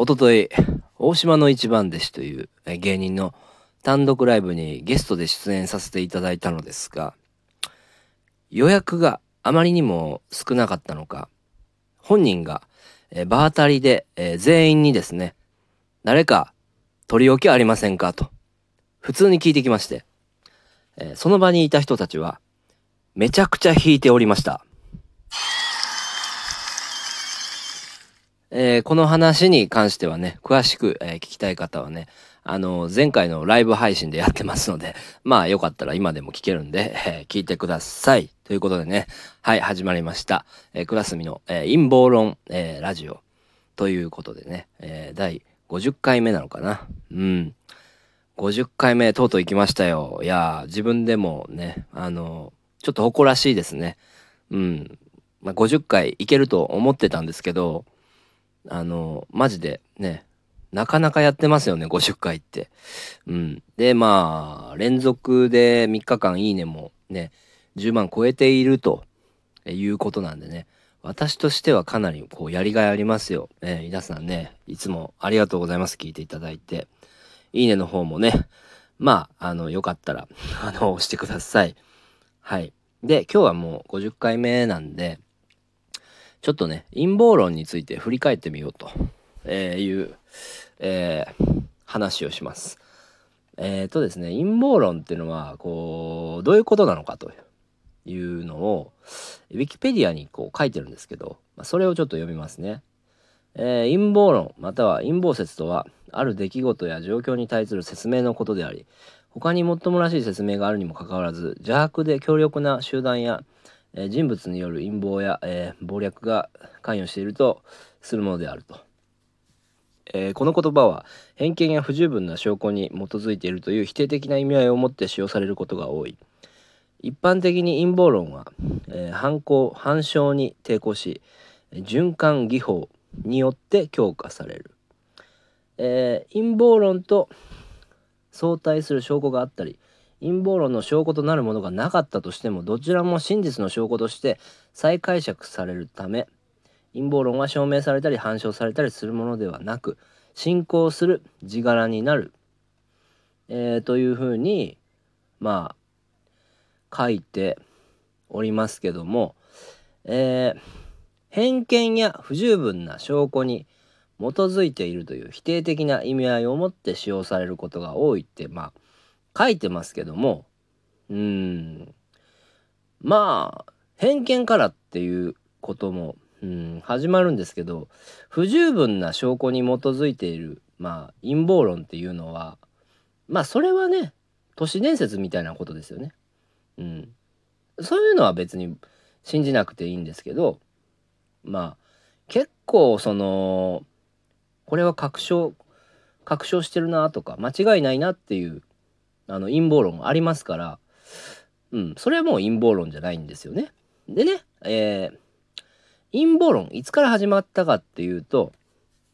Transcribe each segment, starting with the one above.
おととい、大島の一番弟子という芸人の単独ライブにゲストで出演させていただいたのですが、予約があまりにも少なかったのか、本人が場当たりで全員にですね、誰か取り置きありませんかと、普通に聞いてきまして、その場にいた人たちは、めちゃくちゃ弾いておりました。えー、この話に関してはね、詳しく、えー、聞きたい方はね、あの、前回のライブ配信でやってますので、まあよかったら今でも聞けるんで、え聞いてください。ということでね、はい、始まりました。えクラスミの、え陰謀論、えラジオということでね、え第50回目なのかな。うん。50回目とうとう行きましたよ。いや自分でもね、あのちょっと誇らしいですね。うん。まあ、50回いけると思ってたんですけど、あの、マジでね、なかなかやってますよね、50回って。うん。で、まあ、連続で3日間いいねもね、10万超えているということなんでね、私としてはかなりこうやりがいありますよ。え皆さんね、いつもありがとうございます。聞いていただいて。いいねの方もね、まあ、あの、よかったら、あの、押してください。はい。で、今日はもう50回目なんで、ちょっとね、陰謀論について振り返ってみようと、えいう、えー、話をします。えっ、ー、とですね、陰謀論っていうのは、こう、どういうことなのかというのを、ウィキペディアにこう書いてるんですけど、まあ、それをちょっと読みますね。えー、陰謀論または陰謀説とはある出来事や状況に対する説明のことであり他にもっともらしい説明があるにもかかわらず邪悪で強力な集団やえー、人物による陰謀や、えー、謀略が関与しているとするものであると。えー、この言葉は偏見や不十分な証拠に基づいているという否定的な意味合いを持って使用されることが多い。一般的に陰謀論は、えー、犯行反証に抵抗し循環技法によって強化される、えー、陰謀論と相対する証拠があったり陰謀論の証拠となるものがなかったとしてもどちらも真実の証拠として再解釈されるため陰謀論は証明されたり反証されたりするものではなく信仰する地柄になる、えー、というふうにまあ書いておりますけども、えー、偏見や不十分な証拠に基づいているという否定的な意味合いを持って使用されることが多いってまあ書いてますけどもうんまあ偏見からっていうこともうん始まるんですけど不十分な証拠に基づいているまあ陰謀論っていうのはまあそれはね都市伝説みたいなことですよね。うん、そういうのは別に信じなくていいんですけどまあ結構そのこれは確証確証してるなとか間違いないなっていうあの陰謀論ありますから、うん、それはもう陰謀論じゃないんですよね。でね、えー、陰謀論いつから始まったかっていうと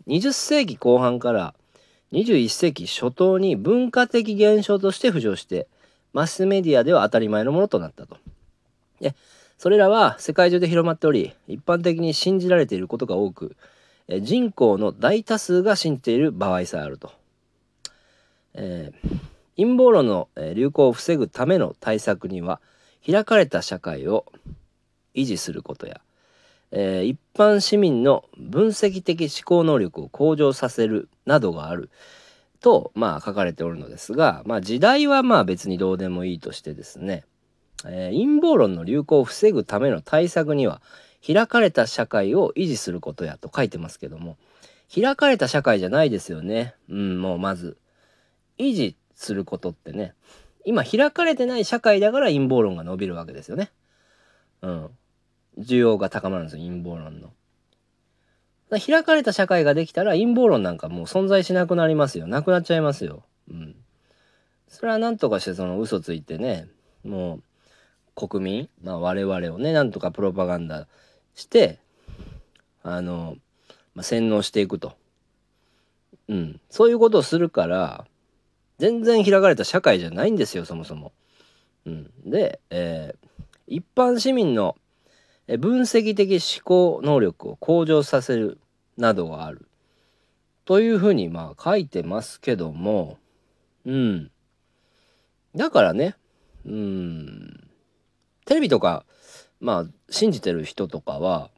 20世紀後半から21世紀初頭に文化的現象として浮上してマスメディアでは当たり前のものとなったと。でそれらは世界中で広まっており一般的に信じられていることが多く人口の大多数が信じている場合さえあると。えー陰謀論の流行を防ぐための対策には開かれた社会を維持することや、えー、一般市民の分析的思考能力を向上させるなどがある。と、まあ、書かれておるのですが、まあ、時代はまあ別にどうでもいいとしてですね、えー、陰謀論の流行を防ぐための対策には開かれた社会を維持することやと書いてますけども開かれた社会じゃないですよね。うんもうまず維持することってね今開かれてない社会だから陰謀論が伸びるわけですよね。うん。需要が高まるんですよ陰謀論の。開かれた社会ができたら陰謀論なんかもう存在しなくなりますよ。なくなっちゃいますよ。うん。それは何とかしてその嘘ついてね、もう国民、まあ我々をね、なんとかプロパガンダして、あの、まあ、洗脳していくと。うん。そういうことをするから、全然開かれた社会じゃないんですよそもそも。うん、で、えー、一般市民の分析的思考能力を向上させるなどがあるというふうにまあ書いてますけども、うん。だからね、うん。テレビとか、まあ信じてる人とかは、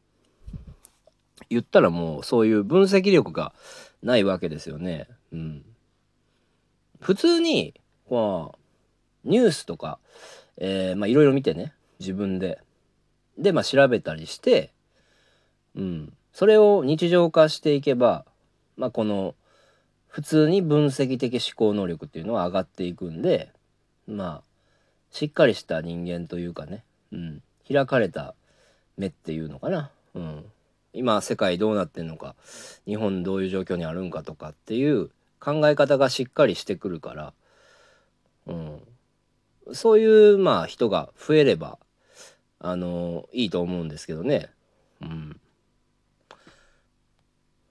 言ったらもうそういう分析力がないわけですよね。うん。普通に、こう、ニュースとか、えー、まあいろいろ見てね、自分で。で、まあ調べたりして、うん。それを日常化していけば、まあこの、普通に分析的思考能力っていうのは上がっていくんで、まあ、しっかりした人間というかね、うん。開かれた目っていうのかな。うん。今世界どうなってんのか日本どういう状況にあるんかとかっていう考え方がしっかりしてくるから、うん、そういうまあ人が増えればあのいいと思うんですけどね。うん、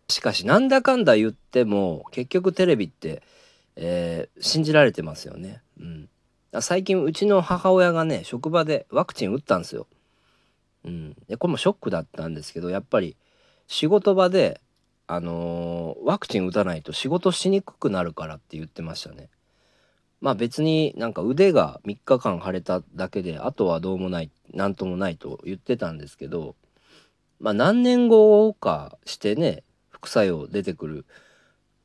しかしなんだかんだ言っても結局テレビって、えー、信じられてますよね。うん、最近うちの母親がね職場でワクチン打ったんですよ。うん、でこれもショックだったんですけどやっぱり仕事場で、あのー、ワクチン打たないと仕事しにくくなるからって言ってましたね。まあ別になんか腕が3日間腫れただけであとはどうもない何ともないと言ってたんですけどまあ何年後かしてね副作用出てくる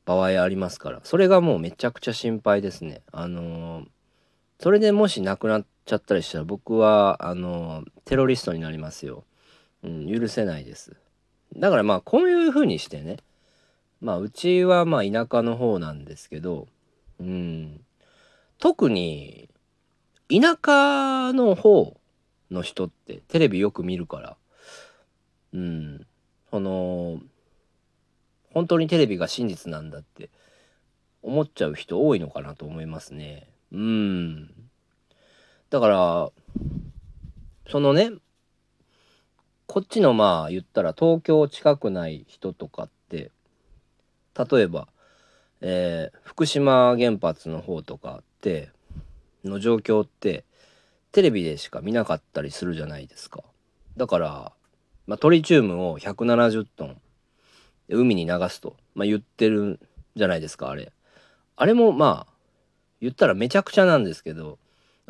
場合ありますからそれがもうめちゃくちゃ心配ですね。あのー、それでもし亡くなっちゃったりしたら僕はあのテロリストになりますよ。うん、許せないです。だからまあこういうふうにしてねまあうちはまあ田舎の方なんですけど、うん、特に田舎の方の人ってテレビよく見るから、うん、その本当にテレビが真実なんだって思っちゃう人多いのかなと思いますね。うん。だから、そのね、こっちのまあ言ったら東京近くない人とかって、例えば、えー、福島原発の方とかっての状況ってテレビでしか見なかったりするじゃないですか。だから、まあ、トリチウムを170トン海に流すと、まあ、言ってるじゃないですかあれ。あれもまあ言ったらめちゃくちゃなんですけど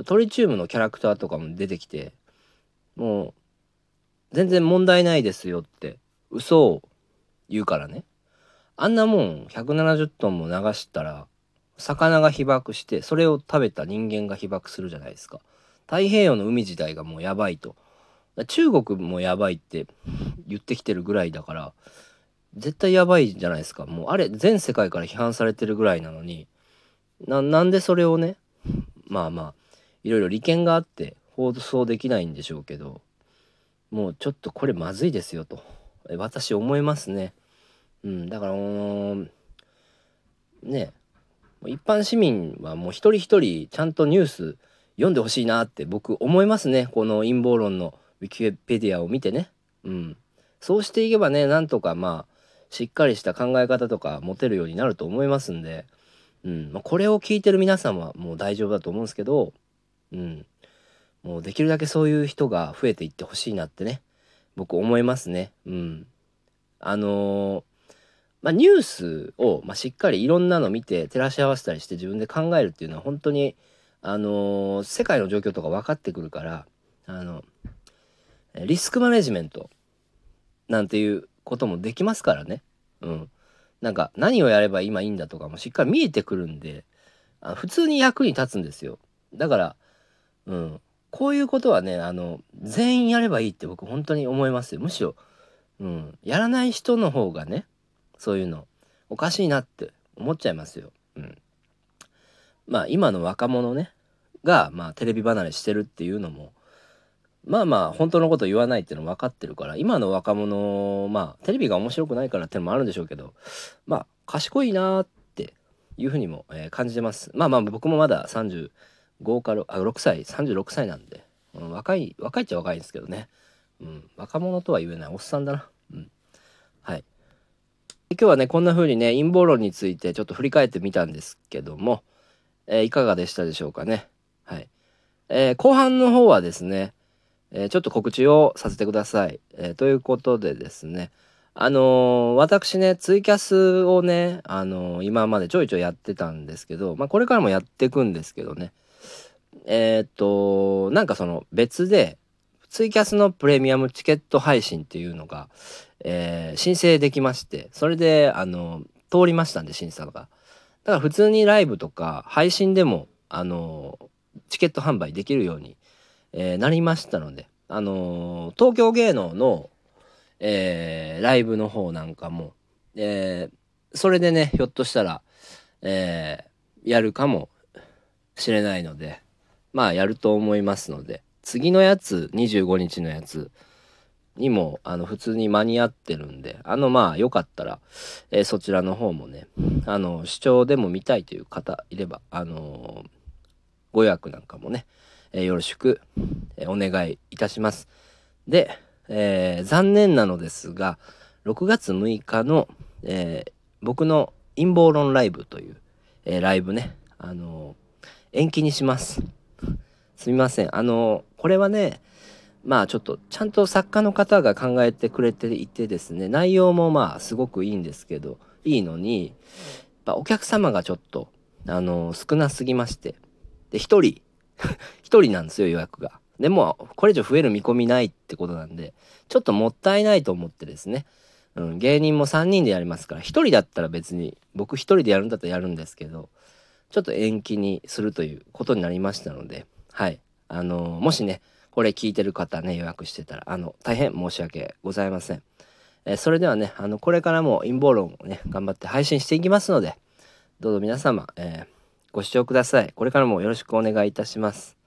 トリチウムのキャラクターとかも出てきてもう全然問題ないですよって嘘を言うからね。あんなもん170トンも流したら魚が被爆してそれを食べた人間が被爆するじゃないですか。太平洋の海自体がもうやばいと。中国もやばいって言ってきてるぐらいだから絶対やばいじゃないですか。もうあれ全世界から批判されてるぐらいなのになんでそれをねまあまあいろいろ利権があって放送できないんでしょうけどもうちょっとこれまずいですよと私思いますね。うん、だからね一般市民はもう一人一人ちゃんとニュース読んでほしいなって僕思いますねこの陰謀論のウィキペディアを見てね。うん、そうしていけばねなんとかまあしっかりした考え方とか持てるようになると思いますんで。うんまあ、これを聞いてる皆さんはもう大丈夫だと思うんですけど、うん、もうできるだけそういう人が増えていってほしいなってね僕思いますね。うん、あのー、まあ、ニュースを、まあ、しっかりいろんなの見て照らし合わせたりして自分で考えるっていうのは本当にあのー、世界の状況とか分かってくるからあのリスクマネジメントなんていうこともできますからね。うん、なんか何をやれば今いいんだとかもしっかり見えてくるんであ普通に役に立つんですよだからうんこういうことはねあの全員やればいいって僕本当に思いますよ。むしろ、うん、やらない人の方がねそういうのおかしいなって思っちゃいますよ。うん、まあ今の若者ねが、まあ、テレビ離れしてるっていうのもまあまあ本当のこと言わないっていうの分かってるから今の若者まあテレビが面白くないからってのもあるんでしょうけどまあ賢いなっていうふうにも、えー、感じてます。まあまあ僕もまだ5かあ6歳36歳なんで、うん、若い若いっちゃ若いんですけどね、うん、若者とは言えない。おっさんだな。うん。はい。今日はねこんな風にね陰謀論についてちょっと振り返ってみたんですけども、えー、いかがでしたでしょうかね。はい、えー、後半の方はですねえー、ちょっと告知をさせてください。え、ということでですね、あの、私ね、ツイキャスをね、あの、今までちょいちょいやってたんですけど、まあ、これからもやっていくんですけどね。えー、っと、なんかその別で、ツイキャスのプレミアムチケット配信っていうのが、えー、申請できまして、それで、あの、通りましたんで、審査が。だから普通にライブとか配信でも、あの、チケット販売できるように、えー、なりましたので、あの東京芸能の、えー、ライブの方なんかも、えー、それでね、ひょっとしたら、えー、やるかもしれないので、まあやると思いますので、次のやつ、25日のやつにも、あの、普通に間に合ってるんで、あの、まあよかったら、えー、そちらの方もね、あの、視聴でも見たいという方いれば、あのご予約なんかもね、えー、よろしく、え、お願いいたします。で、え、残念なのですが、6月6日の、え僕の陰謀論ライブという、えライブね、あの延期にします。すみません。あのこれはね、まあちょっとちゃんと作家の方が考えてくれていてですね、内容もまあすごくいいんですけど、いいのに、やお客様がちょっと、あの少なすぎまして、で、1人、1人なんですよ、予約が。でも、これ以上増える見込みないってことなんで、ちょっともったいないと思ってですね、うん、芸人も3人でやりますから、1人だったら別に、僕1人でやるんだったらやるんですけど、ちょっと延期にするということになりましたので、はい。あの、もしね、これ聞いてる方ね、予約してたら、あの、大変申し訳ございません。えー、それではね、あの、これからも陰謀論をね、頑張って配信していきますので、どうぞ皆様、えーご視聴ください。これからもよろしくお願いいたします。